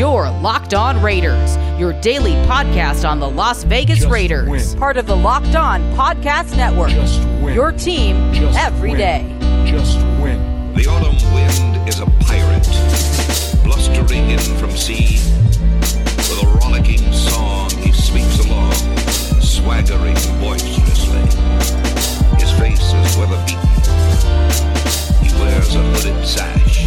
Your Locked On Raiders, your daily podcast on the Las Vegas Just Raiders. win. Part of the Locked On Podcast Network. Just win. Your team Just every win. day. Just win. The autumn wind is a pirate, blustering in from sea. With a rollicking song, he sweeps along, swaggering boisterously. His face is weather beaten. He wears a hooded sash,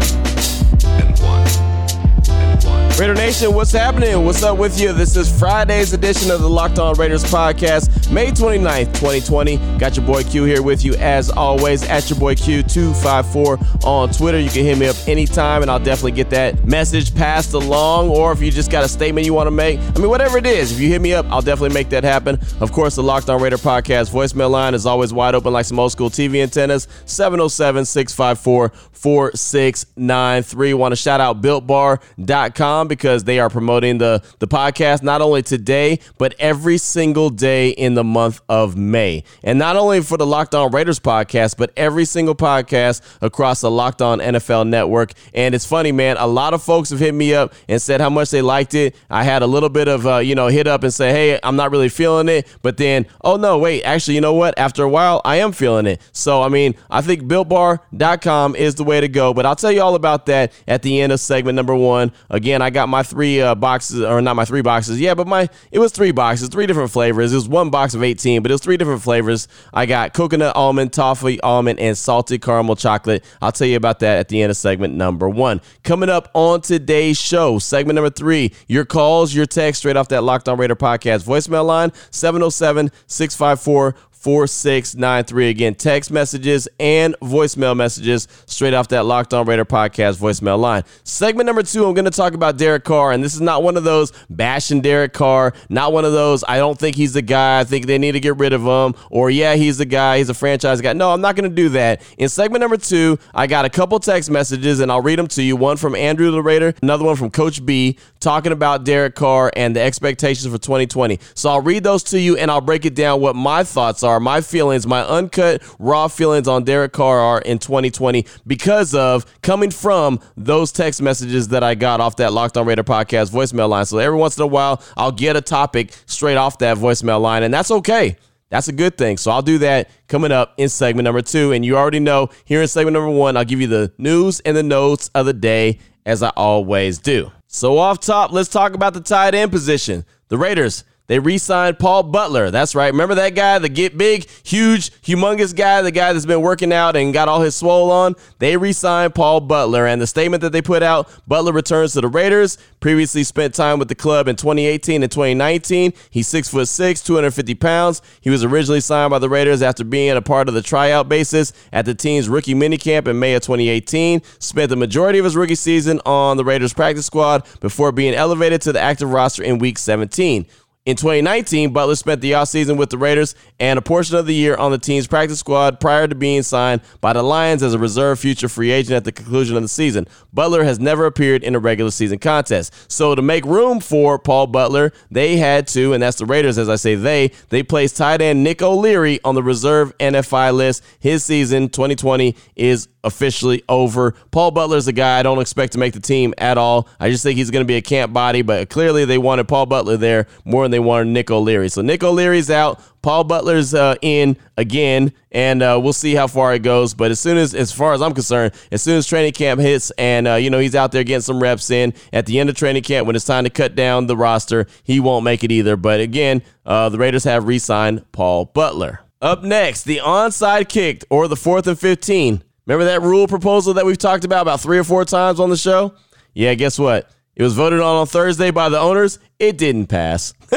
Raider Nation, what's happening? What's up with you? This is Friday's edition of the Locked On Raiders podcast, May 29th, 2020. Got your boy Q here with you as always at your boy Q254 on Twitter. You can hit me up anytime and I'll definitely get that message passed along. Or if you just got a statement you want to make, I mean, whatever it is, if you hit me up, I'll definitely make that happen. Of course, the Locked On Raider podcast voicemail line is always wide open like some old school TV antennas 707 654 4693. Want to shout out builtbar.com because they are promoting the, the podcast not only today, but every single day in the month of May. And not only for the Locked On Raiders podcast, but every single podcast across the Locked On NFL network. And it's funny, man, a lot of folks have hit me up and said how much they liked it. I had a little bit of, uh, you know, hit up and say, hey, I'm not really feeling it. But then, oh no, wait, actually, you know what? After a while, I am feeling it. So, I mean, I think builtbar.com is the way to go. But I'll tell you all about that at the end of segment number one. Again, I got my three uh, boxes, or not my three boxes. Yeah, but my it was three boxes, three different flavors. It was one box of 18, but it was three different flavors. I got coconut almond, toffee almond, and salted caramel chocolate. I'll tell you about that at the end of segment number one. Coming up on today's show, segment number three, your calls, your text straight off that Locked On Raider podcast voicemail line 707 654 4693. Again, text messages and voicemail messages straight off that Locked On Raider podcast voicemail line. Segment number two, I'm going to talk about Derek Carr, and this is not one of those bashing Derek Carr, not one of those, I don't think he's the guy, I think they need to get rid of him, or yeah, he's the guy, he's a franchise guy. No, I'm not going to do that. In segment number two, I got a couple text messages, and I'll read them to you. One from Andrew the Raider, another one from Coach B, talking about Derek Carr and the expectations for 2020. So I'll read those to you, and I'll break it down what my thoughts are, my feelings, my uncut, raw feelings on Derek Carr are in 2020 because of coming from those text messages that I got off that Locked On Raider podcast voicemail line. So every once in a while, I'll get a topic straight off that voicemail line, and that's okay. That's a good thing. So I'll do that coming up in segment number two. And you already know here in segment number one, I'll give you the news and the notes of the day as I always do. So off top, let's talk about the tight end position. The Raiders, they re-signed Paul Butler. That's right. Remember that guy, the get big, huge, humongous guy, the guy that's been working out and got all his swole on? They re-signed Paul Butler. And the statement that they put out, Butler returns to the Raiders. Previously spent time with the club in 2018 and 2019. He's six foot six, 250 pounds. He was originally signed by the Raiders after being a part of the tryout basis at the team's rookie minicamp in May of 2018. Spent the majority of his rookie season on the Raiders practice squad before being elevated to the active roster in week 17. In 2019, Butler spent the offseason with the Raiders and a portion of the year on the team's practice squad prior to being signed by the Lions as a reserve future free agent at the conclusion of the season. Butler has never appeared in a regular season contest. So to make room for Paul Butler, they had to, and that's the Raiders as I say they, they placed tight end Nick O'Leary on the reserve NFI list. His season 2020 is officially over. Paul Butler's a guy I don't expect to make the team at all. I just think he's going to be a camp body, but clearly they wanted Paul Butler there more than they wanted Nick O'Leary. So Nick O'Leary's out. Paul Butler's uh, in again, and uh, we'll see how far it goes. But as soon as, as far as I'm concerned, as soon as training camp hits, and uh, you know he's out there getting some reps in at the end of training camp when it's time to cut down the roster, he won't make it either. But again, uh, the Raiders have re-signed Paul Butler. Up next, the onside kicked or the fourth and 15. Remember that rule proposal that we've talked about about three or four times on the show? Yeah, guess what? It was voted on on Thursday by the owners. It didn't pass.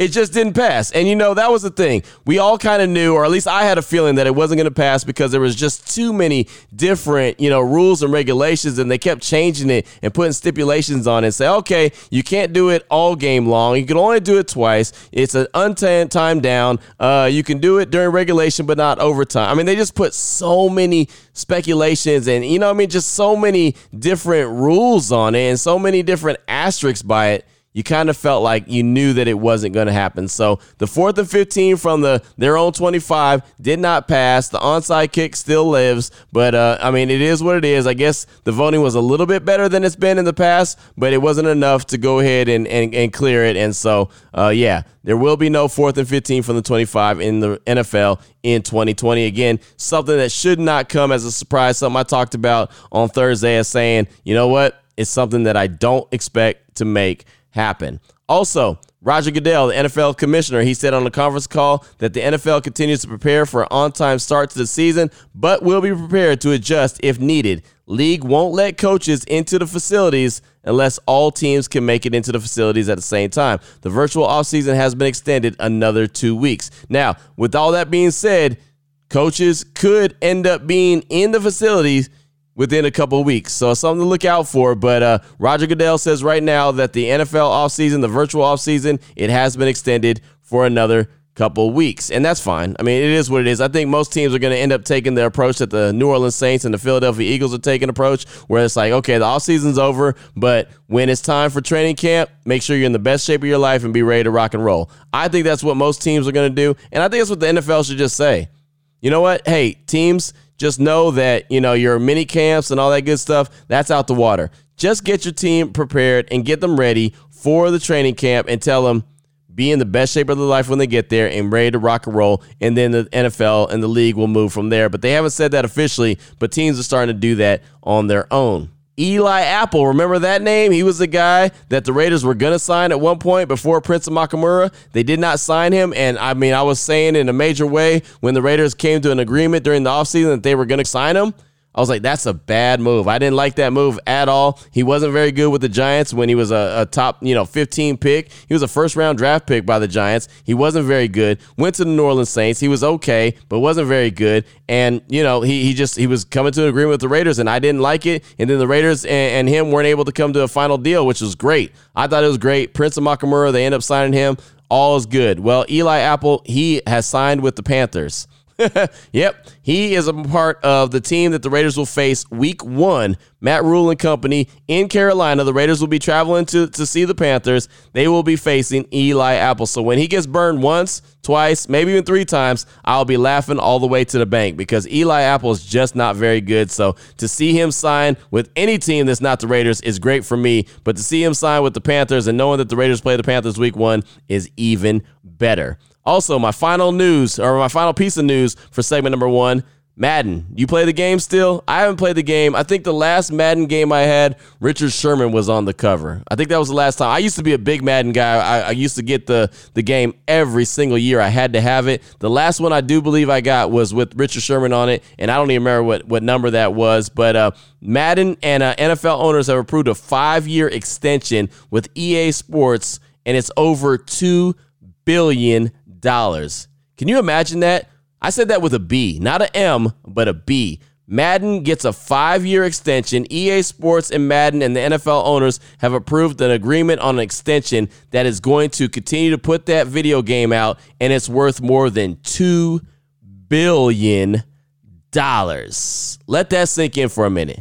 it just didn't pass. And you know, that was the thing. We all kind of knew, or at least I had a feeling that it wasn't going to pass because there was just too many different, you know, rules and regulations and they kept changing it and putting stipulations on it say, okay, you can't do it all game long. You can only do it twice. It's an untimed time down. Uh, you can do it during regulation, but not overtime. I mean, they just put so many speculations and, you know, I mean, just so many different rules on it and so many different asterisks by it you kind of felt like you knew that it wasn't going to happen. So the fourth and 15 from the their own 25 did not pass. The onside kick still lives, but uh, I mean, it is what it is. I guess the voting was a little bit better than it's been in the past, but it wasn't enough to go ahead and, and, and clear it. And so, uh, yeah, there will be no fourth and 15 from the 25 in the NFL in 2020. Again, something that should not come as a surprise. Something I talked about on Thursday as saying, you know what? It's something that I don't expect to make happen. Also, Roger Goodell, the NFL commissioner, he said on a conference call that the NFL continues to prepare for an on time start to the season, but will be prepared to adjust if needed. League won't let coaches into the facilities unless all teams can make it into the facilities at the same time. The virtual offseason has been extended another two weeks. Now, with all that being said, coaches could end up being in the facilities within a couple weeks. So something to look out for. But uh, Roger Goodell says right now that the NFL offseason, the virtual offseason, it has been extended for another couple weeks. And that's fine. I mean, it is what it is. I think most teams are going to end up taking the approach that the New Orleans Saints and the Philadelphia Eagles are taking approach where it's like, okay, the offseason's over, but when it's time for training camp, make sure you're in the best shape of your life and be ready to rock and roll. I think that's what most teams are going to do. And I think that's what the NFL should just say. You know what? Hey, teams, just know that, you know, your mini camps and all that good stuff, that's out the water. Just get your team prepared and get them ready for the training camp and tell them be in the best shape of their life when they get there and ready to rock and roll. And then the NFL and the league will move from there. But they haven't said that officially, but teams are starting to do that on their own. Eli Apple, remember that name? He was the guy that the Raiders were going to sign at one point before Prince Amukamara. They did not sign him. And I mean, I was saying in a major way when the Raiders came to an agreement during the offseason that they were going to sign him. I was like, that's a bad move. I didn't like that move at all. He wasn't very good with the Giants when he was a, a, top, you know, 15 pick. He was a first round draft pick by the Giants. He wasn't very good. Went to the New Orleans Saints. He was okay, but wasn't very good. And, you know, he, he just, he was coming to an agreement with the Raiders, and I didn't like it. And then the Raiders and, and him weren't able to come to a final deal, which was great. I thought it was great. Prince Amukamara, they end up signing him. All is good. Well, Eli Apple, he has signed with the Panthers. yep, he is a part of the team that the Raiders will face week one. Matt Rhule and company in Carolina. The Raiders will be traveling to, to see the Panthers. They will be facing Eli Apple. So when he gets burned once, twice, maybe even three times, I'll be laughing all the way to the bank because Eli Apple is just not very good. So to see him sign with any team that's not the Raiders is great for me. But to see him sign with the Panthers and knowing that the Raiders play the Panthers week one is even better. Also, my final news or my final piece of news for segment number one Madden. You play the game still? I haven't played the game. I think the last Madden game I had, Richard Sherman was on the cover. I think that was the last time. I used to be a big Madden guy. I, I, used to get the, the game every single year. I had to have it. The last one I do believe I got was with Richard Sherman on it, and I don't even remember what, what number that was. But uh, Madden and uh, NFL owners have approved a five year extension with EA Sports, and it's over $2 billion dollars. Can you imagine that? I said that with a B, not a M, but a B. Madden gets a five year extension. EA Sports and Madden and the NFL owners have approved an agreement on an extension that is going to continue to put that video game out, and it's worth more than $2 billion. Let that sink in for a minute.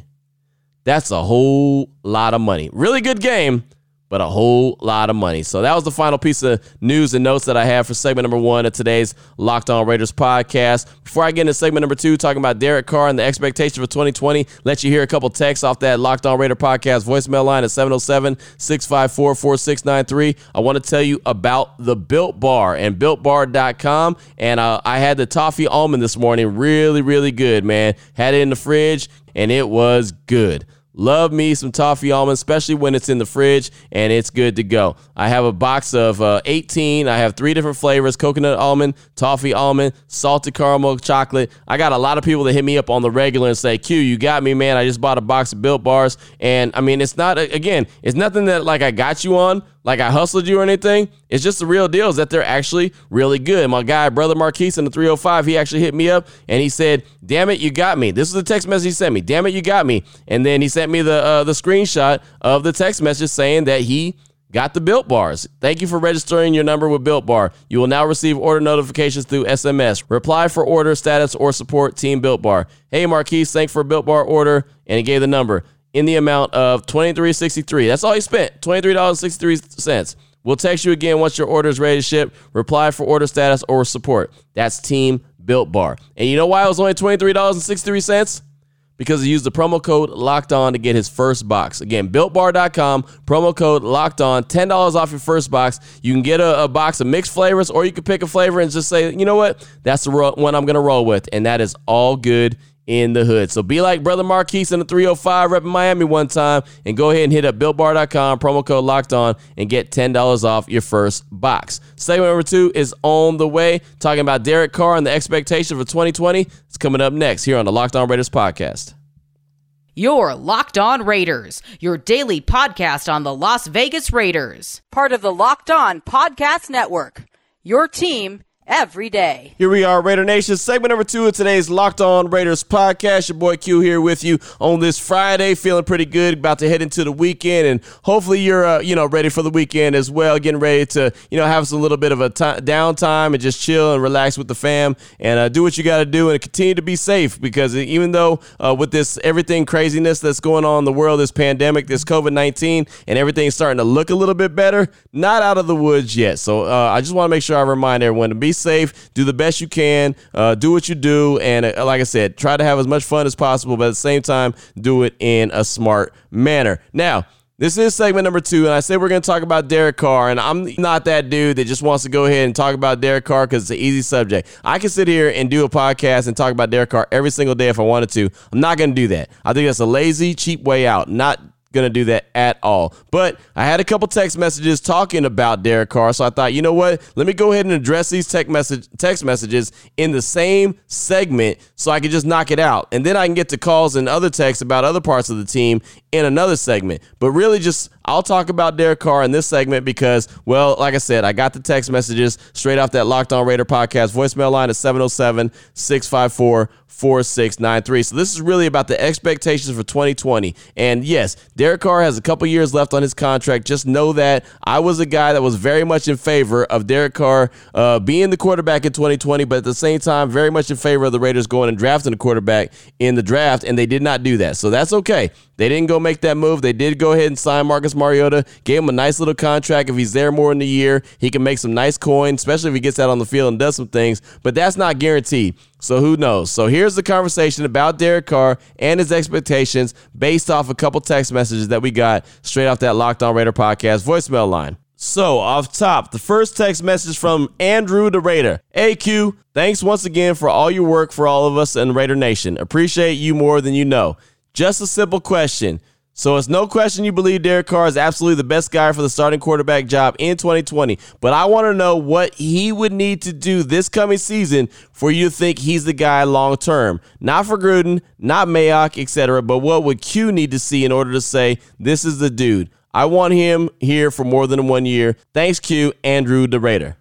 That's a whole lot of money. Really good game, but a whole lot of money. So that was the final piece of news and notes that I have for segment number one of today's Locked On Raiders podcast. Before I get into segment number two, talking about Derek Carr and the expectation for 2020, let you hear a couple texts off that Locked On Raider podcast voicemail line at 707 654 4693. I want to tell you about the Built Bar and BuiltBar.com. And uh, I had the toffee almond this morning. Really, really good, man. Had it in the fridge and it was good. Love me some toffee almond, especially when it's in the fridge and it's good to go. I have a box of uh, 18. I have three different flavors coconut almond, toffee almond, salted caramel chocolate. I got a lot of people that hit me up on the regular and say, Q, you got me, man. I just bought a box of built bars. And I mean, it's not, again, it's nothing that like I got you on. Like I hustled you or anything. It's just the real deal is that they're actually really good. My guy, brother Marquise in the 305, he actually hit me up and he said, "Damn it, you got me." This is the text message he sent me. "Damn it, you got me." And then he sent me the uh, the screenshot of the text message saying that he got the Built Bars. Thank you for registering your number with Built Bar. You will now receive order notifications through SMS. Reply for order status or support Team Built Bar. Hey Marquise, thanks for Built Bar order, and he gave the number in the amount of twenty three sixty three. That's all he spent. Twenty three dollars sixty three cents. We'll text you again once your order is ready to ship. Reply for order status or support. That's Team Built Bar. And you know why it was only twenty three dollars and sixty three cents? because he used the promo code locked on to get his first box. Again, builtbar.com, promo code locked on, $10 off your first box. You can get a, a, box of mixed flavors, or you can pick a flavor and just say, you know what, that's the one I'm going to roll with. And that is all good in the hood. So be like Brother Marquise in the 305 rep in Miami one time and go ahead and hit up builtbar.com, promo code locked on, and get $10 off your first box. Segment number two is on the way, talking about Derek Carr and the expectation for 2020. It's coming up next here on the Locked On Raiders podcast. Your Locked On Raiders, your daily podcast on the Las Vegas Raiders, part of the Locked On Podcast Network. Your team every day. Here we are, Raider Nation, segment number two of today's Locked On Raiders podcast. Your boy Q here with you on this Friday, feeling pretty good, about to head into the weekend, and hopefully you're, uh, you know, ready for the weekend as well, getting ready to, you know, have some little bit of a t- downtime and just chill and relax with the fam and uh, do what you got to do and continue to be safe because even though uh, with this everything craziness that's going on in the world, this pandemic, this COVID 19, and everything's starting to look a little bit better, not out of the woods yet. So uh, I just want to make sure I remind everyone to be safe, do the best you can, uh, do what you do, and uh, like I said, try to have as much fun as possible, but at the same time, do it in a smart manner. Now, this is segment number two, and I said we're going to talk about Derek Carr, and I'm not that dude that just wants to go ahead and talk about Derek Carr because it's an easy subject. I can sit here and do a podcast and talk about Derek Carr every single day if I wanted to. I'm not going to do that. I think that's a lazy, cheap way out. Not going to do that at all. But I had a couple text messages talking about Derek Carr, so I thought, you know what? Let me go ahead and address these text message text messages in the same segment so I can just knock it out. And then I can get to calls and other texts about other parts of the team in another segment. But really just I'll talk about Derek Carr in this segment because, well, like I said, I got the text messages straight off that Locked On Raider podcast voicemail line at 707 654 4693. So this is really about the expectations for 2020. And yes, Derek Carr has a couple years left on his contract. Just know that I was a guy that was very much in favor of Derek Carr uh, being the quarterback in 2020, but at the same time, very much in favor of the Raiders going and drafting a quarterback in the draft, and they did not do that. So that's okay. They didn't go make that move. They did go ahead and sign Marcus Mariota, gave him a nice little contract. If he's there more in the year, he can make some nice coin, especially if he gets out on the field and does some things. But that's not guaranteed. So who knows? So here's the conversation about Derek Carr and his expectations based off a couple text messages that we got straight off that Locked On Raider podcast voicemail line. So, off top, the first text message from Andrew the Raider. AQ, thanks once again for all your work for all of us in Raider Nation. Appreciate you more than you know. Just a simple question. So it's no question you believe Derek Carr is absolutely the best guy for the starting quarterback job in 2020. But I want to know what he would need to do this coming season for you to think he's the guy long term. Not for Gruden, not Mayock, etc. But what would Q need to see in order to say this is the dude? I want him here for more than one year. Thanks, Q. Andrew the Raider.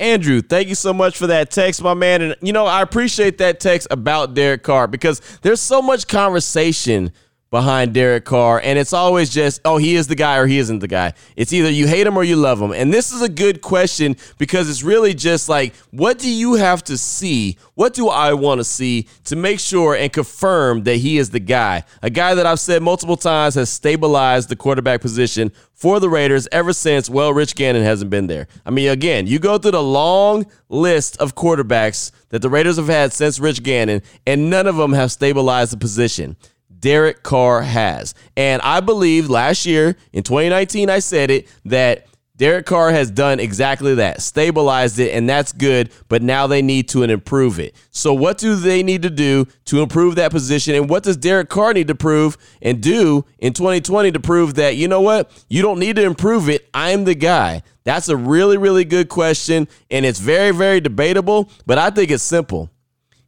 Andrew, thank you so much for that text, my man. And, you know, I appreciate that text about Derek Carr because there's so much conversation behind Derek Carr, and it's always just, oh, he is the guy or he isn't the guy. It's either you hate him or you love him. And this is a good question because it's really just like, what do you have to see? What do I want to see to make sure and confirm that he is the guy? A guy that I've said multiple times has stabilized the quarterback position for the Raiders ever since, well, Rich Gannon hasn't been there. I mean, again, you go through the long list of quarterbacks that the Raiders have had since Rich Gannon, and none of them have stabilized the position. Derek Carr has. And I believe last year in 2019, I said it that Derek Carr has done exactly that, stabilized it, and that's good, but now they need to improve it. So, what do they need to do to improve that position? And what does Derek Carr need to prove and do in 2020 to prove that, you know what, you don't need to improve it? I'm the guy. That's a really, really good question, and it's very, very debatable, but I think it's simple.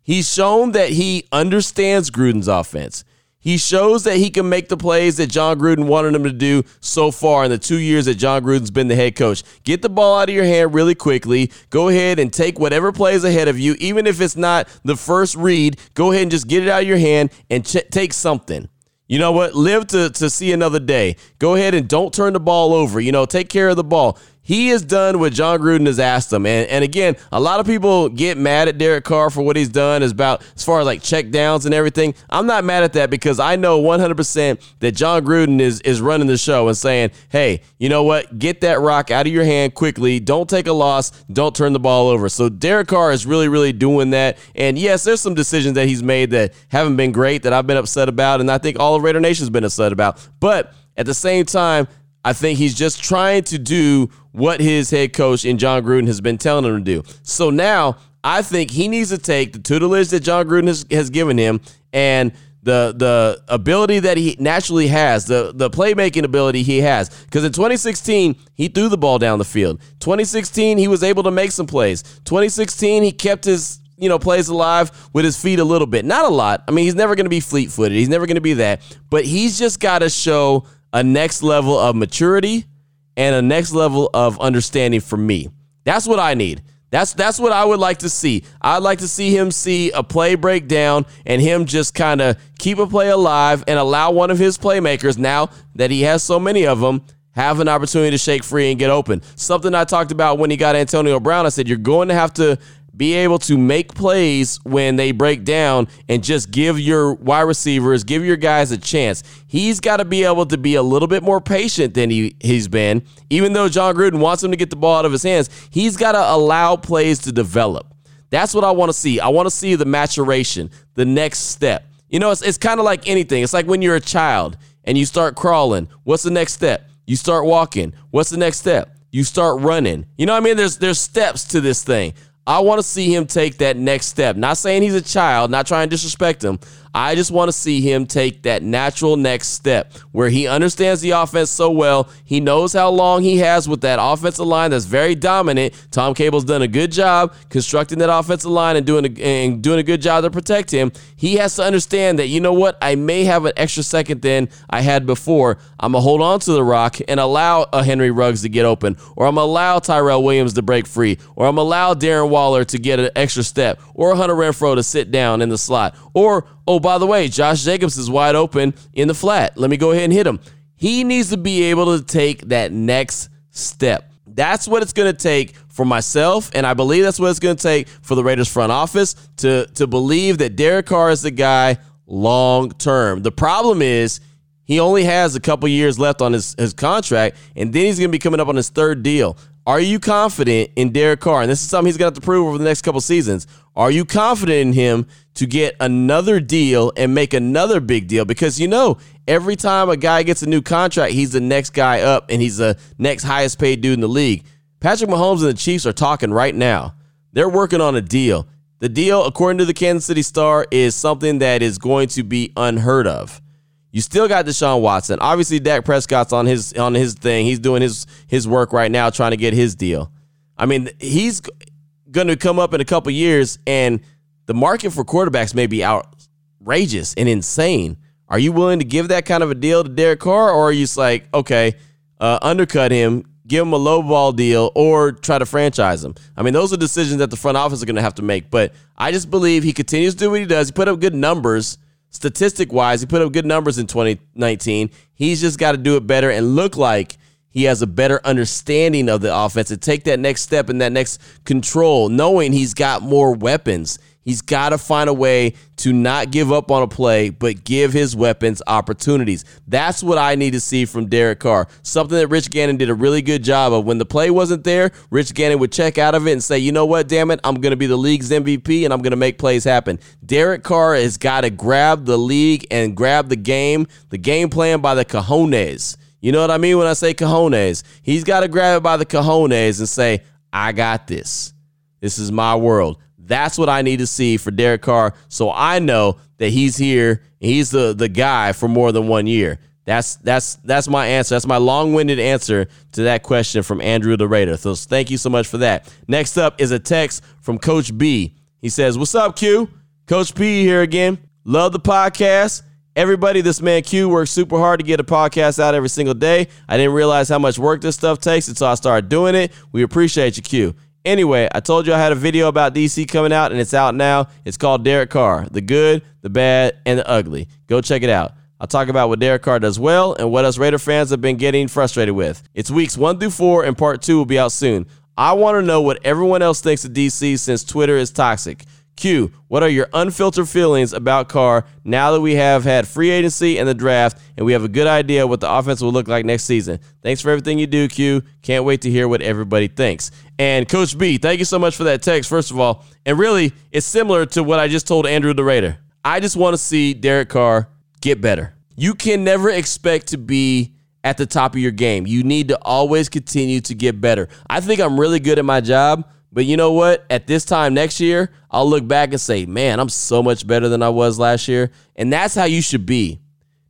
He's shown that he understands Gruden's offense. He shows that he can make the plays that Jon Gruden wanted him to do so far in the two years that Jon Gruden's been the head coach. Get the ball out of your hand really quickly. Go ahead and take whatever plays ahead of you, even if it's not the first read. Go ahead and just get it out of your hand and ch- take something. You know what? Live to, to see another day. Go ahead and don't turn the ball over. You know, take care of the ball. He is done what Jon Gruden has asked him. And, and again, a lot of people get mad at Derek Carr for what he's done as about as far as like check downs and everything. I'm not mad at that because I know 100% that Jon Gruden is is running the show and saying, "Hey, you know what? Get that rock out of your hand quickly. Don't take a loss. Don't turn the ball over." So Derek Carr is really really doing that. And yes, there's some decisions that he's made that haven't been great that I've been upset about and I think all of Raider Nation's been upset about. But at the same time, I think he's just trying to do what his head coach and Jon Gruden has been telling him to do. So now I think he needs to take the tutelage that Jon Gruden has, has given him and the the ability that he naturally has, the the playmaking ability he has. Because in 2016, he threw the ball down the field. 2016, he was able to make some plays. 2016, he kept his you know, plays alive with his feet a little bit. Not a lot. I mean, he's never going to be fleet footed. He's never going to be that. But he's just got to show a next level of maturity and a next level of understanding for me. That's what I need. That's that's what I would like to see. I'd like to see him see a play breakdown and him just kind of keep a play alive and allow one of his playmakers now that he has so many of them have an opportunity to shake free and get open. Something I talked about when he got Antonio Brown. I said you're going to have to be able to make plays when they break down and just give your wide receivers, give your guys a chance. He's got to be able to be a little bit more patient than he, he's been. Even though Jon Gruden wants him to get the ball out of his hands, he's got to allow plays to develop. That's what I want to see. I want to see the maturation, the next step. You know, it's, it's kind of like anything. It's like when you're a child and you start crawling. What's the next step? You start walking. What's the next step? You start running. You know what I mean? There's there's steps to this thing. I want to see him take that next step. Not saying he's a child, not trying to disrespect him. I just want to see him take that natural next step where he understands the offense so well. He knows how long he has with that offensive line that's very dominant. Tom Cable's done a good job constructing that offensive line and doing a, and doing a good job to protect him. He has to understand that, you know what, I may have an extra second than I had before. I'm to hold on to the rock and allow a Henry Ruggs to get open, or I'm to allow Tyrell Williams to break free, or I'm to allow Darren Waller to get an extra step, or Hunter Renfrow to sit down in the slot, or Oh, by the way, Josh Jacobs is wide open in the flat. Let me go ahead and hit him. He needs to be able to take that next step. That's what it's going to take for myself, and I believe that's what it's going to take for the Raiders front office to, to believe that Derek Carr is the guy long term. The problem is he only has a couple years left on his, his contract, and then he's going to be coming up on his third deal. Are you confident in Derek Carr? And this is something he's going to have to prove over the next couple seasons. Are you confident in him to get another deal and make another big deal because you know every time a guy gets a new contract, he's the next guy up and he's the next highest paid dude in the league. Patrick Mahomes and the Chiefs are talking right now. They're working on a deal. The deal, according to the Kansas City Star, is something that is going to be unheard of. You still got Deshaun Watson. Obviously, Dak Prescott's on his on his thing. He's doing his his work right now, trying to get his deal. I mean, he's going to come up in a couple years and the market for quarterbacks may be outrageous and insane. Are you willing to give that kind of a deal to Derek Carr, or are you just like, okay, uh, undercut him, give him a low ball deal, or try to franchise him? I mean, those are decisions that the front office are going to have to make. But I just believe he continues to do what he does. He put up good numbers, statistic wise. He put up good numbers in 2019. He's just got to do it better and look like he has a better understanding of the offense and take that next step and that next control, knowing he's got more weapons. He's got to find a way to not give up on a play, but give his weapons opportunities. That's what I need to see from Derek Carr. Something that Rich Gannon did a really good job of. When the play wasn't there, Rich Gannon would check out of it and say, you know what, damn it, I'm going to be the league's MVP and I'm going to make plays happen. Derek Carr has got to grab the league and grab the game, the game plan by the cojones. You know what I mean when I say cojones? He's got to grab it by the cojones and say, I got this. This is my world. That's what I need to see for Derek Carr. So I know that he's here. He's the the guy for more than one year. That's that's that's my answer. That's my long-winded answer to that question from Andrew the Raider. So thank you so much for that. Next up is a text from Coach B. He says, "What's up, Q? Coach B here again. Love the podcast Everybody, this man Q works super hard to get a podcast out every single day. I didn't realize how much work this stuff takes until I started doing it. We appreciate you, Q. Anyway, I told you I had a video about DC coming out, and it's out now. It's called Derek Carr The Good, the Bad, and the Ugly. Go check it out. I'll talk about what Derek Carr does well and what us Raider fans have been getting frustrated with. It's weeks one through four, and part two will be out soon. I want to know what everyone else thinks of DC since Twitter is toxic. Q, what are your unfiltered feelings about Carr now that we have had free agency and the draft and we have a good idea what the offense will look like next season? Thanks for everything you do, Q. Can't wait to hear what everybody thinks. And Coach B, thank you so much for that text, first of all. And really, it's similar to what I just told Andrew the Raider. I just want to see Derek Carr get better. You can never expect to be at the top of your game. You need to always continue to get better. I think I'm really good at my job, but you know what? At this time next year, I'll look back and say, man, I'm so much better than I was last year. And that's how you should be.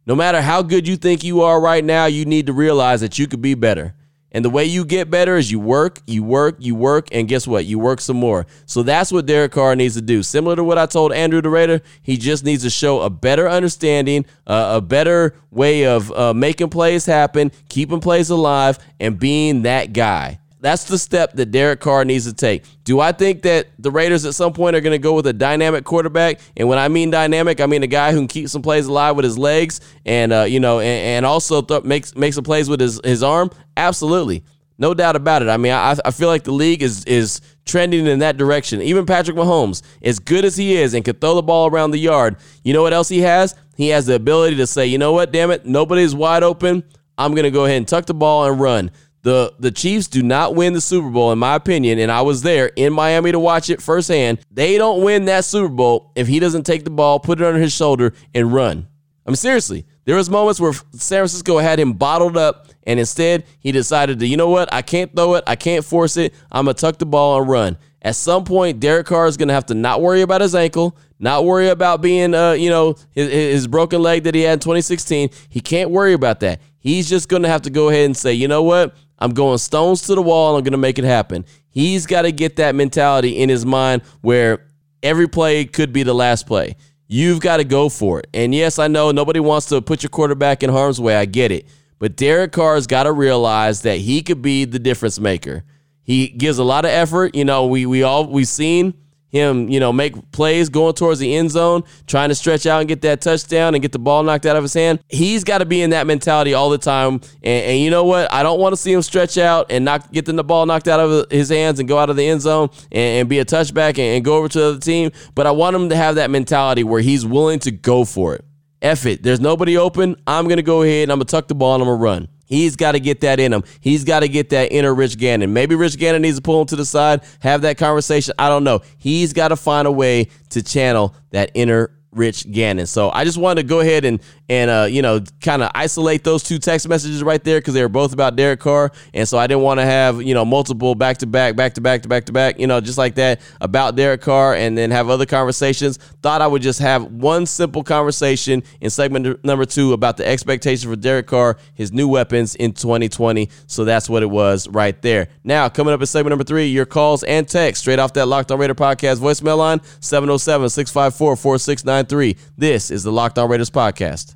No matter how good you think you are right now, you need to realize that you could be better. And the way you get better is you work, you work, you work, and guess what? You work some more. So that's what Derek Carr needs to do. Similar to what I told Andrew the Raider, he just needs to show a better understanding, uh, a better way of uh, making plays happen, keeping plays alive, and being that guy. That's the step that Derek Carr needs to take. Do I think that the Raiders at some point are going to go with a dynamic quarterback? And when I mean dynamic, I mean a guy who can keep some plays alive with his legs and uh, you know, and, and also th- makes makes some plays with his his arm. Absolutely, no doubt about it. I mean, I, I feel like the league is is trending in that direction. Even Patrick Mahomes, as good as he is and can throw the ball around the yard, you know what else he has? He has the ability to say, you know what, damn it, nobody's wide open. I'm going to go ahead and tuck the ball and run. The the Chiefs do not win the Super Bowl, in my opinion, and I was there in Miami to watch it firsthand. They don't win that Super Bowl if he doesn't take the ball, put it under his shoulder, and run. I mean, seriously, there was moments where San Francisco had him bottled up, and instead he decided to, you know what, I can't throw it, I can't force it, I'm gonna tuck the ball and run. At some point, Derek Carr is gonna have to not worry about his ankle, not worry about being, uh, you know, his, his broken leg that he had in 2016. He can't worry about that. He's just gonna have to go ahead and say, you know what, I'm going stones to the wall I'm going to make it happen. He's got to get that mentality in his mind where every play could be the last play. You've got to go for it. And yes, I know nobody wants to put your quarterback in harm's way. I get it. But Derek Carr's got to realize that he could be the difference maker. He gives a lot of effort. You know, we we all we've seen him, you know, make plays going towards the end zone, trying to stretch out and get that touchdown and get the ball knocked out of his hand. He's got to be in that mentality all the time. And, and you know what? I don't want to see him stretch out and not get the ball knocked out of his hands and go out of the end zone and, and be a touchback and, and go over to the other team. But I want him to have that mentality where he's willing to go for it. F it. There's nobody open. I'm going to go ahead and I'm going to tuck the ball and I'm going to run. He's got to get that in him. He's got to get that inner Rich Gannon. Maybe Rich Gannon needs to pull him to the side, have that conversation. I don't know. He's got to find a way to channel that inner Rich Gannon. So I just wanted to go ahead and and uh, you know kind of isolate those two text messages right there because they were both about Derek Carr, and so I didn't want to have you know multiple back to back, back to back to back to back, you know, just like that about Derek Carr, and then have other conversations. Thought I would just have one simple conversation in segment number two about the expectation for Derek Carr, his new weapons in 2020. So that's what it was right there. Now coming up in segment number three, your calls and texts straight off that Locked On Raider podcast voicemail line 707 654 4693. This is the Locked On Raiders podcast.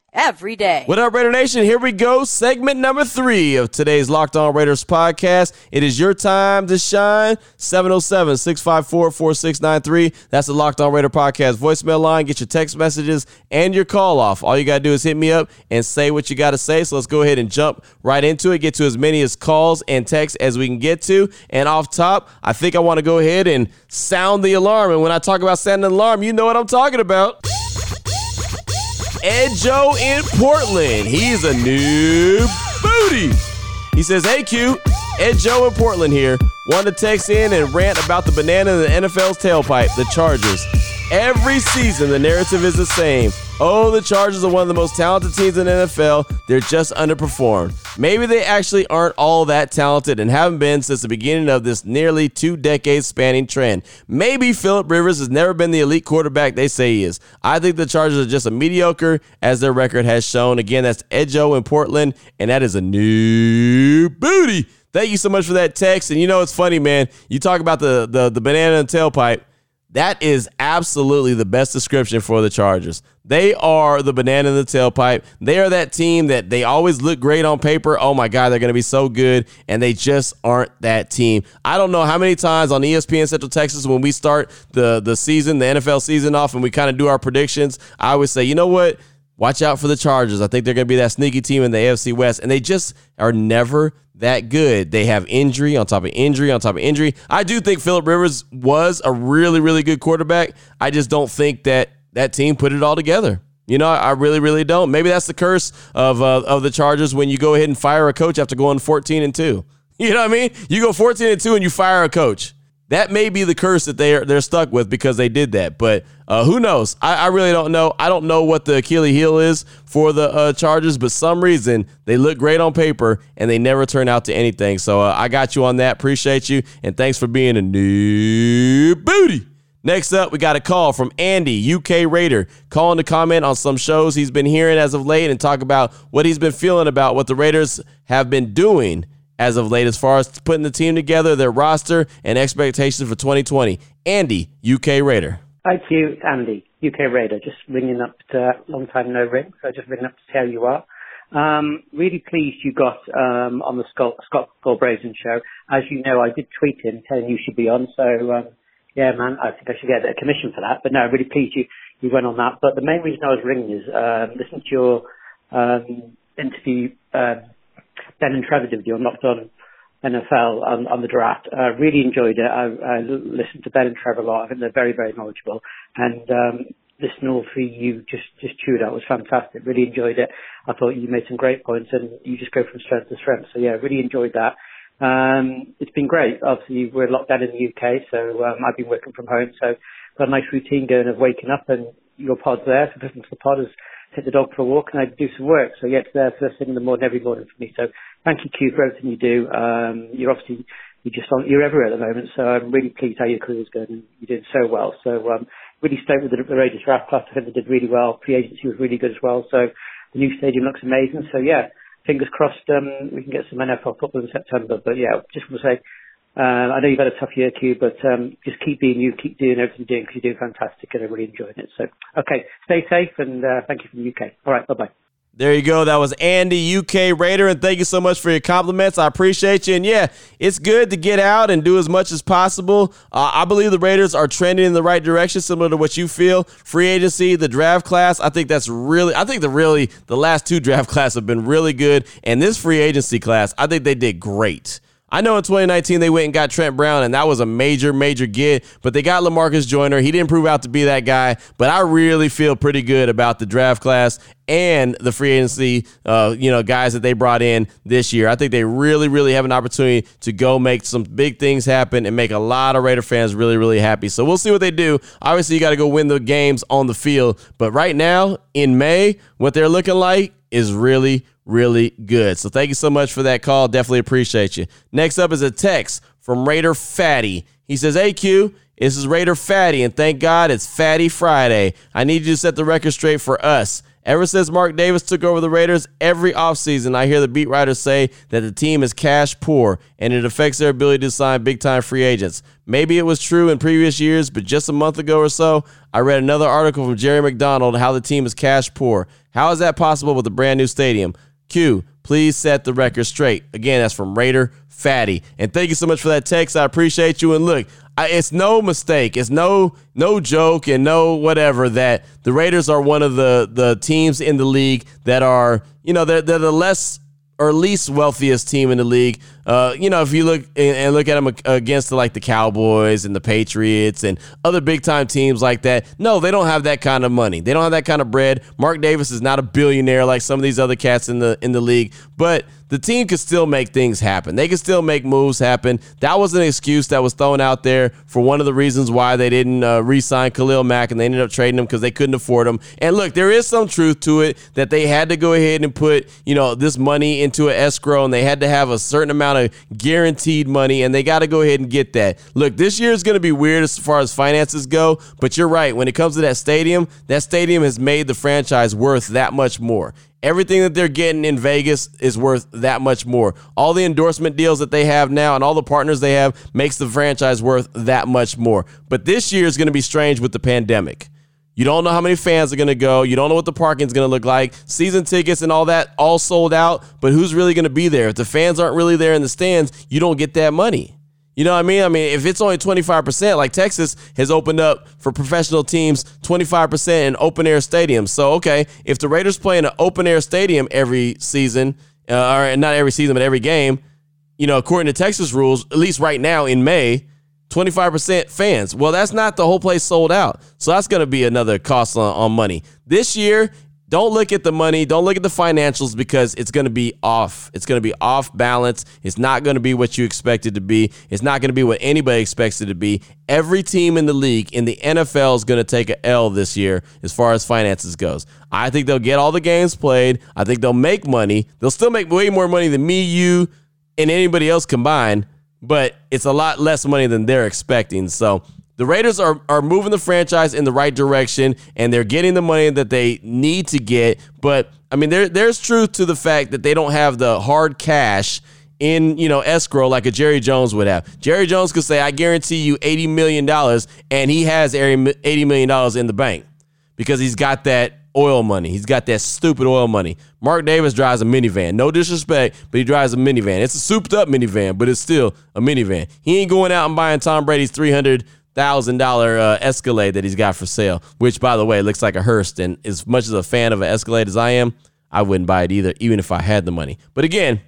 every day. What up, Raider Nation? Here we go. Segment number three of today's Locked On Raiders podcast. It is your time to shine. 707 654 4693. That's the Locked On Raider podcast voicemail line. Get your text messages and your call off. All you got to do is hit me up and say what you got to say. So let's go ahead and jump right into it. Get to as many as calls and texts as we can get to. And off top, I think I want to go ahead and sound the alarm. And when I talk about sounding the alarm, you know what I'm talking about. Ed Joe in Portland. He's a new booty. He says, Hey Q, Ed Joe in Portland here. Want to text in and rant about the banana in the NFL's tailpipe, the Chargers. Every season, the narrative is the same. Oh, the Chargers are one of the most talented teams in the NFL. They're just underperformed. Maybe they actually aren't all that talented and haven't been since the beginning of this nearly two decades spanning trend. Maybe Philip Rivers has never been the elite quarterback they say he is. I think the Chargers are just a mediocre, as their record has shown. Again, that's Edjo in Portland, and that is a new booty. Thank you so much for that text. And you know it's funny, man. You talk about the the, the banana and tailpipe. That is absolutely the best description for the Chargers. They are the banana in the tailpipe. They are that team that they always look great on paper. Oh my God, they're going to be so good. And they just aren't that team. I don't know how many times on ESPN Central Texas when we start the, the season, the NFL season off, and we kind of do our predictions, I always say, you know what? Watch out for the Chargers. I think they're going to be that sneaky team in the AFC West. And they just are never that good. They have injury on top of injury on top of injury. I do think Philip Rivers was a really, really good quarterback. I just don't think that that team put it all together. You know, I really, really don't. Maybe that's the curse of uh, of the Chargers when you go ahead and fire a coach after going 14 and two. You know what I mean? You go 14 and two and you fire a coach that may be the curse that they're they're stuck with because they did that. But uh, who knows? I, I, really don't know. I don't know what the Achilles heel is for the uh, Chargers, but some reason they look great on paper and they never turn out to anything. So uh, I got you on that. Appreciate you and thanks for being a new booty. Next up, we got a call from Andy, UK Raider, calling to comment on some shows he's been hearing as of late and talk about what he's been feeling about what the Raiders have been doing as of late as far as putting the team together, their roster, and expectations for 2020. Andy, UK Raider. To you, Andy, UK Raider. Just ringing up to long time no ring, so just ringing up to tell you are. Um, really pleased you got um, on the Scott, Scott Goldbrazen show. As you know, I did tweet him telling you should be on. So um, yeah, man, I think I should get a commission for that. But no, really pleased you you went on that. But the main reason I was ringing is um, listening to your um, interview um, Ben and Trevor did on Locked On NFL on, on the draft. I really enjoyed it. I, I listened to Ben and Trevor a lot. I think they're very, very knowledgeable. And um, listening all you just just chewed out was fantastic. Really enjoyed it. I thought you made some great points, and you just go from strength to strength. So yeah, really enjoyed that. Um, it's been great. Obviously, we're locked down in the UK, so um, I've been working from home. So got a nice routine going of waking up and your pod's there. So listening to the pod is take the dog for a walk and I do some work. So yeah, it's there first thing in the morning, every morning for me. So thank you, Q, for everything you do. Um, you're obviously, you're just on, you're everywhere at the moment. So I'm really pleased how your career's going. You're doing so well. So, um, really stoked with the, the Raiders draft class. I think they did really well. Pre-agency was really good as well. So the new stadium looks amazing. So yeah, fingers crossed, um, we can get some NFL football in September. But yeah, just want to say, uh, I know you've had a tough year, Q, but um, just keep being you, keep doing everything you're doing because you're doing fantastic and I'm really enjoying it. So, okay, stay safe and uh, thank you from the UK. All right, bye bye. There you go. That was Andy, UK Raider, and thank you so much for your compliments. I appreciate you. And yeah, it's good to get out and do as much as possible. Uh, I believe the Raiders are trending in the right direction, similar to what you feel. Free agency, the draft class, I think that's really, I think the really, the last two draft class have been really good. And this free agency class, I think they did great. I know in 2019 they went and got Trent Brown, and that was a major, major get. But they got Lamarcus Joyner. He didn't prove out to be that guy. But I really feel pretty good about the draft class and the free agency, uh, you know, guys that they brought in this year. I think they really, really have an opportunity to go make some big things happen and make a lot of Raider fans really, really happy. So we'll see what they do. Obviously, you got to go win the games on the field. But right now, in May, what they're looking like is really, really good. So thank you so much for that call. Definitely appreciate you. Next up is a text from Raider Fatty. He says, AQ, this is Raider Fatty, and thank God it's Fatty Friday. I need you to set the record straight for us. Ever since Mark Davis took over the Raiders, every offseason I hear the beat writers say that the team is cash poor and it affects their ability to sign big time free agents. Maybe it was true in previous years, but just a month ago or so, I read another article from Jerry McDonald how the team is cash poor. How is that possible with a brand new stadium? Q, please set the record straight. Again, that's from Raider Fatty. And thank you so much for that text. I appreciate you. And look, I, it's no mistake. It's no no joke and no whatever that the Raiders are one of the the teams in the league that are you know they're, they're the less or least wealthiest team in the league. Uh, you know, if you look and look at them against the, like the Cowboys and the Patriots and other big time teams like that, no, they don't have that kind of money. They don't have that kind of bread. Mark Davis is not a billionaire like some of these other cats in the in the league, but the team could still make things happen. They could still make moves happen. That was an excuse that was thrown out there for one of the reasons why they didn't uh, re-sign Khalil Mack and they ended up trading him because they couldn't afford him. And look, there is some truth to it that they had to go ahead and put you know this money into an escrow and they had to have a certain amount of guaranteed money and they got to go ahead and get that. Look, this year is going to be weird as far as finances go, but you're right. When it comes to that stadium, that stadium has made the franchise worth that much more. Everything that they're getting in Vegas is worth that much more. All the endorsement deals that they have now and all the partners they have makes the franchise worth that much more. But this year is going to be strange with the pandemic. You don't know how many fans are going to go. You don't know what the parking is going to look like. Season tickets and all that all sold out, but who's really going to be there? If the fans aren't really there in the stands, you don't get that money. You know what I mean? I mean, if it's only 25%, like Texas has opened up for professional teams 25% in open air stadiums. So, okay, if the Raiders play in an open air stadium every season, uh, or not every season, but every game, you know, according to Texas rules, at least right now in May, 25% fans. Well, that's not the whole place sold out. So that's going to be another cost on, on money. This year, don't look at the money. Don't look at the financials because it's going to be off. It's going to be off balance. It's not going to be what you expect it to be. It's not going to be what anybody expects it to be. Every team in the league in the NFL is going to take a L this year as far as finances goes. I think they'll get all the games played. I think they'll make money. They'll still make way more money than me, you, and anybody else combined, but it's a lot less money than they're expecting. So the Raiders are, are moving the franchise in the right direction and they're getting the money that they need to get. But I mean, there, there's truth to the fact that they don't have the hard cash in you know escrow like a Jerry Jones would have. Jerry Jones could say, "I guarantee you eighty million dollars," and he has eighty million dollars in the bank because he's got that oil money. He's got that stupid oil money. Mark Davis drives a minivan. No disrespect, but he drives a minivan. It's a souped up minivan, but it's still a minivan. He ain't going out and buying Tom Brady's three hundred thousand dollar uh, Escalade that he's got for sale, which by the way looks like a hearse. And as much as a fan of an Escalade as I am, I wouldn't buy it either, even if I had the money. But again,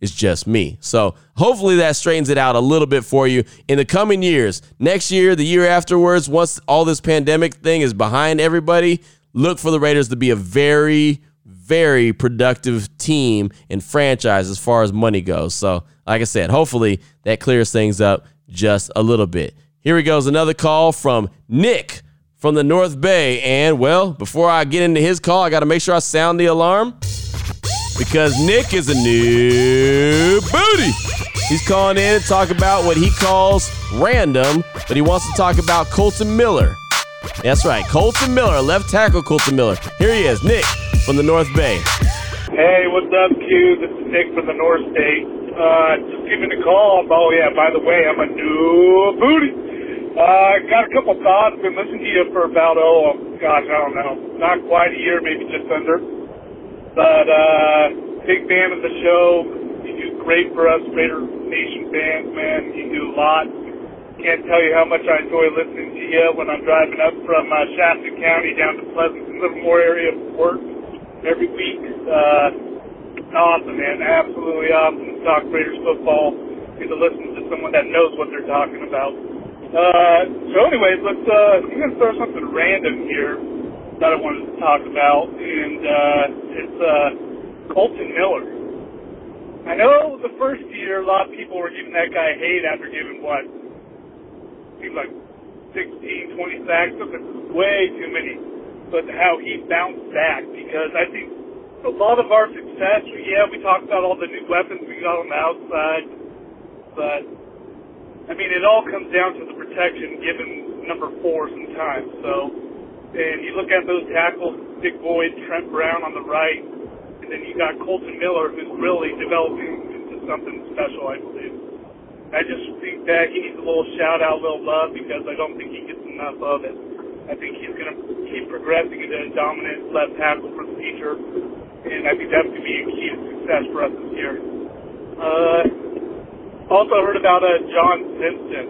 it's just me. So hopefully that straightens it out a little bit for you in the coming years. Next year, the year afterwards, once all this pandemic thing is behind everybody, look for the Raiders to be a very, very productive team and franchise as far as money goes. So, like I said, hopefully that clears things up just a little bit. Here he goes, another call from Nick from the North Bay. And well, before I get into his call, I got to make sure I sound the alarm because Nick is a new booty. He's calling in to talk about what he calls random, but he wants to talk about Kolton Miller. That's right, Kolton Miller, left tackle Kolton Miller. Here he is, Nick from the North Bay. Hey, what's up, Q? This is Nick from the North State. Uh, just giving a call. Oh yeah, by the way, I'm a new booty. Uh, got a couple thoughts. Been listening to you for about, oh, gosh, I don't know, not quite a year, maybe just under. But, uh, big fan of the show. You do great for us Raider Nation fans, man. You do a lot. Can't tell you how much I enjoy listening to you when I'm driving up from uh, Shasta County down to Pleasanton, Livermore area for work every week. Uh, awesome, man. Absolutely awesome to talk Raiders football and to listen to someone that knows what they're talking about. Uh, so anyways, let's, uh, I'm going to throw something random here that I wanted to talk about, and, uh, it's, uh, Kolton Miller. I know the first year a lot of people were giving that guy hate after giving what? Seems like 16, 20 sacks. That's way too many. But how he bounced back because I think a lot of our success, yeah, we talked about all the new weapons we got on the outside, but I mean, it all comes down to the protection given number four sometimes. So, and you look at those tackles, Dick Boyd, Trent Brown on the right, and then you got Kolton Miller, who's really developing into something special, I believe. I just think that he needs a little shout out, a little love, because I don't think he gets enough of it. I think he's going to keep progressing into a dominant left tackle for the future, and I think that's going to be a key to success for us this year. Uh, also heard about uh, John Simpson.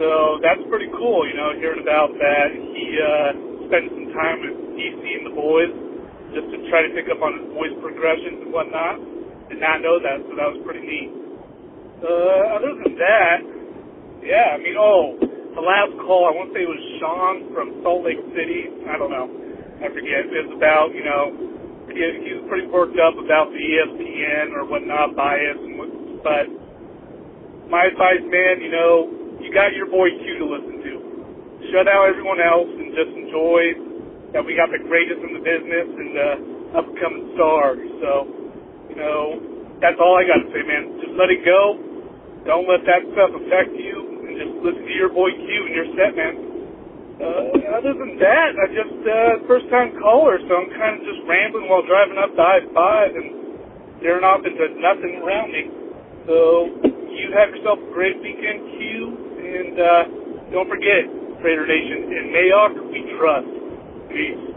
So that's pretty cool, you know, hearing about that. He uh, spent some time with DC and the boys just to try to pick up on his voice progressions and whatnot. Did not know that, so that was pretty neat. Uh, other than that, yeah, I mean, oh, the last call, I want to say it was Sean from Salt Lake City. I don't know. I forget. It was about, you know, he, he was pretty worked up about the ESPN or whatnot bias, and what, but my advice, man, you know, you got your boy Q to listen to. Shut out everyone else and just enjoy that we got the greatest in the business and the upcoming stars. So, you know, that's all I got to say, man. Just let it go. Don't let that stuff affect you, and just listen to your boy Q and your set, man. Uh, other than that, I just uh, first time caller, so I'm kind of just rambling while driving up the I-5 and staring off into nothing around me. So you have yourself a great weekend, Q, and uh, don't forget, Raider Nation, in Mayock we trust. Peace.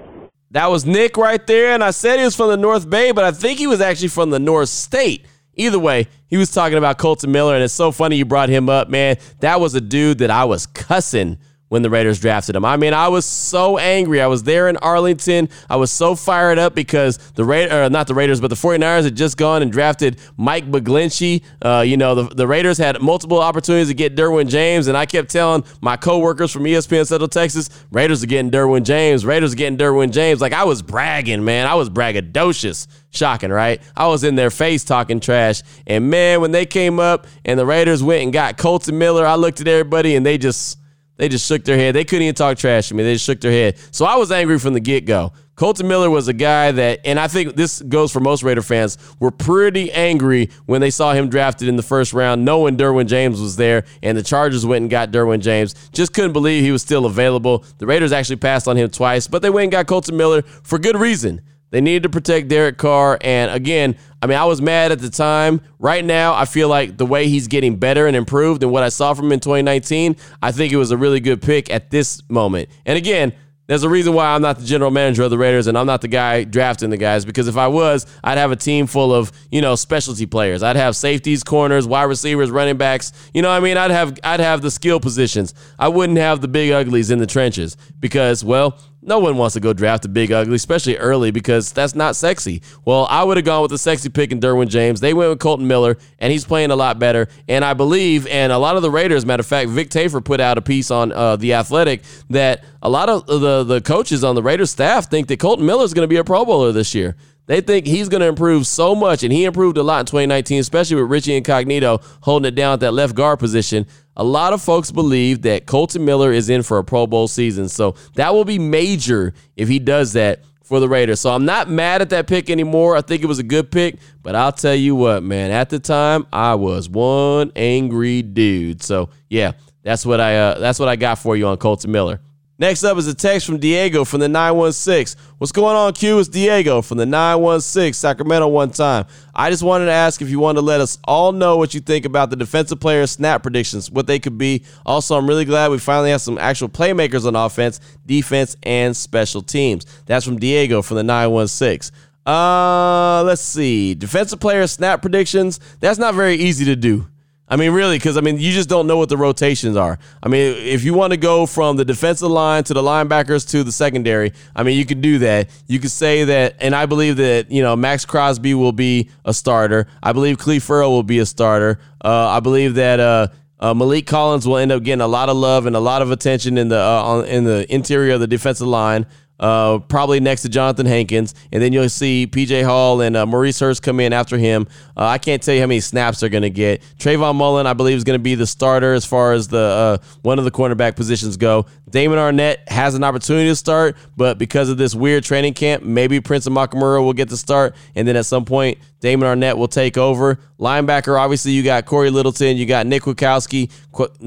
That was Nick right there, and I said he was from the North Bay, but I think he was actually from the North State. Either way, he was talking about Kolton Miller, and it's so funny you brought him up, man. That was a dude that I was cussing when the Raiders drafted him. I mean, I was so angry. I was there in Arlington. I was so fired up because the Raiders, not the Raiders, but the 49ers had just gone and drafted Mike McGlinchey. Uh, you know, the, the Raiders had multiple opportunities to get Derwin James, and I kept telling my coworkers from ESPN Central Texas, Raiders are getting Derwin James. Raiders are getting Derwin James. Like, I was bragging, man. I was braggadocious. Shocking, right? I was in their face talking trash. And man, when they came up and the Raiders went and got Kolton Miller, I looked at everybody and they just they just shook their head. They couldn't even talk trash to me. They just shook their head. So I was angry from the get go. Kolton Miller was a guy that, and I think this goes for most Raider fans, were pretty angry when they saw him drafted in the first round, knowing Derwin James was there, and the Chargers went and got Derwin James. Just couldn't believe he was still available. The Raiders actually passed on him twice, but they went and got Kolton Miller for good reason. They needed to protect Derek Carr. And again, I mean, I was mad at the time. Right now, I feel like the way he's getting better and improved and what I saw from him in 2019, I think it was a really good pick at this moment. And again, there's a reason why I'm not the general manager of the Raiders and I'm not the guy drafting the guys because if I was, I'd have a team full of, you know, specialty players. I'd have safeties, corners, wide receivers, running backs. You know I mean? I'd have I'd have the skill positions. I wouldn't have the big uglies in the trenches because, well, no one wants to go draft a big ugly, especially early, because that's not sexy. Well, I would have gone with the sexy pick in Derwin James. They went with Kolton Miller, and he's playing a lot better. And I believe, and a lot of the Raiders, matter of fact, Vic Tafur put out a piece on uh, the Athletic that a lot of the the coaches on the Raiders staff think that Kolton Miller is going to be a Pro Bowler this year. They think he's going to improve so much, and he improved a lot in 2019, especially with Richie Incognito holding it down at that left guard position. A lot of folks believe that Kolton Miller is in for a Pro Bowl season, so that will be major if he does that for the Raiders. So I'm not mad at that pick anymore. I think it was a good pick, but I'll tell you what, man, at the time I was one angry dude. So yeah, that's what I uh, that's what I got for you on Kolton Miller. Next up is a text from Diego from the 916. What's going on, Q? It's Diego from the 916, Sacramento one time. I just wanted to ask if you want to let us all know what you think about the defensive player snap predictions, what they could be. Also, I'm really glad we finally have some actual playmakers on offense, defense, and special teams. That's from Diego from the 916. Uh, let's see. Defensive player snap predictions. That's not very easy to do. I mean, really, because I mean, you just don't know what the rotations are. I mean, if you want to go from the defensive line to the linebackers to the secondary, I mean, you could do that. You could say that, and I believe that you know Maxx Crosby will be a starter. I believe Ferrell will be a starter. Uh, I believe that uh, uh, Maliek Collins will end up getting a lot of love and a lot of attention in the uh, on, in the interior of the defensive line uh, probably next to Johnathan Hankins, and then you'll see PJ Hall and uh, Maurice Hurst come in after him. Uh, I can't tell you how many snaps they're going to get. Trayvon Mullen, I believe, is going to be the starter as far as the uh, one of the cornerback positions go. Damon Arnette has an opportunity to start, but because of this weird training camp, maybe Prince Amukamara will get the start, and then at some point Damon Arnette will take over. Linebacker, obviously, you got Cory Littleton, you got Nick Kwiatkowski.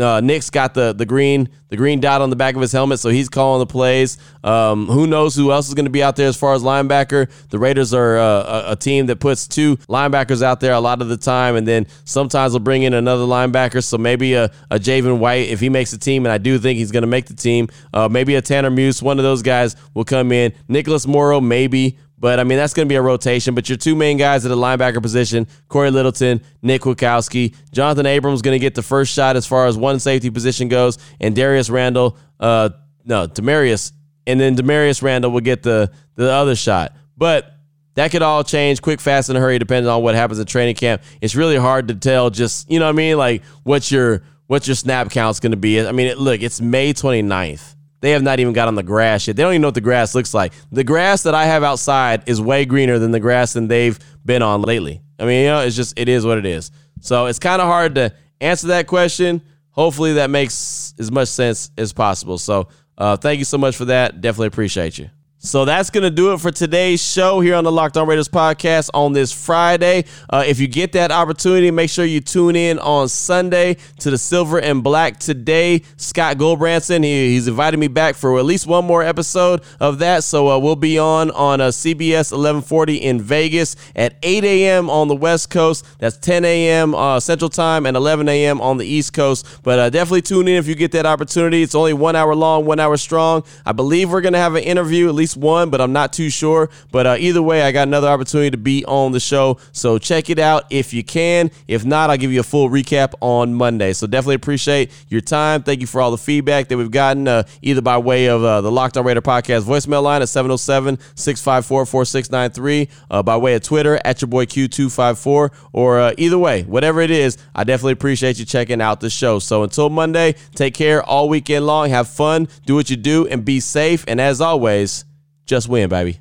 Uh, Nick's got the the green the green dot on the back of his helmet, so he's calling the plays. Um, who knows who else is going to be out there as far as linebacker? The Raiders are uh, a, a, team that puts two linebackers out there a lot of the time, and then sometimes they'll bring in another linebacker. So maybe a, a Javin White if he makes the team, and I do think he's going to make the team. Uh, maybe a Tanner Muse, one of those guys will come in. Nicholas Morrow, maybe. But I mean, that's going to be a rotation. But your two main guys at the linebacker position, Cory Littleton, Nick Kwiatkowski. Jonathan Abrams going to get the first shot as far as one safety position goes, and Darius Randall, uh, no, Damarious, and then Damarious Randall will get the the other shot. But that could all change quick, fast, in a hurry, depending on what happens at training camp. It's really hard to tell. Just you know what I mean, like what's your what's your snap count's going to be. I mean, it, look, it's May 29th. They have not even got on the grass yet. They don't even know what the grass looks like. The grass that I have outside is way greener than the grass than they've been on lately. I mean, you know, it's just it is what it is. So it's kind of hard to answer that question. Hopefully that makes as much sense as possible. So uh, thank you so much for that. Definitely appreciate you. So that's going to do it for today's show here on the Locked On Raiders podcast on this Friday. Uh, if you get that opportunity, make sure you tune in on Sunday to the Silver and Black today. Scott Gulbransen, he, he's invited me back for at least one more episode of that. So uh, we'll be on on uh, CBS 1140 in Vegas at 8 a.m. on the West Coast. That's 10 a.m. Uh, Central Time and 11 a.m. on the East Coast. But uh, definitely tune in if you get that opportunity. It's only one hour long, one hour strong. I believe we're going to have an interview, at least least one, but I'm not too sure. But uh, either way, I got another opportunity to be on the show. So check it out if you can. If not, I'll give you a full recap on Monday. So definitely appreciate your time. Thank you for all the feedback that we've gotten, uh, either by way of uh, the Locked On Raider podcast voicemail line at 707 654 4693, uh, by way of Twitter at your boy Q254, or uh, either way, whatever it is, I definitely appreciate you checking out the show. So until Monday, take care all weekend long. Have fun, do what you do, and be safe. And as always, just win, baby.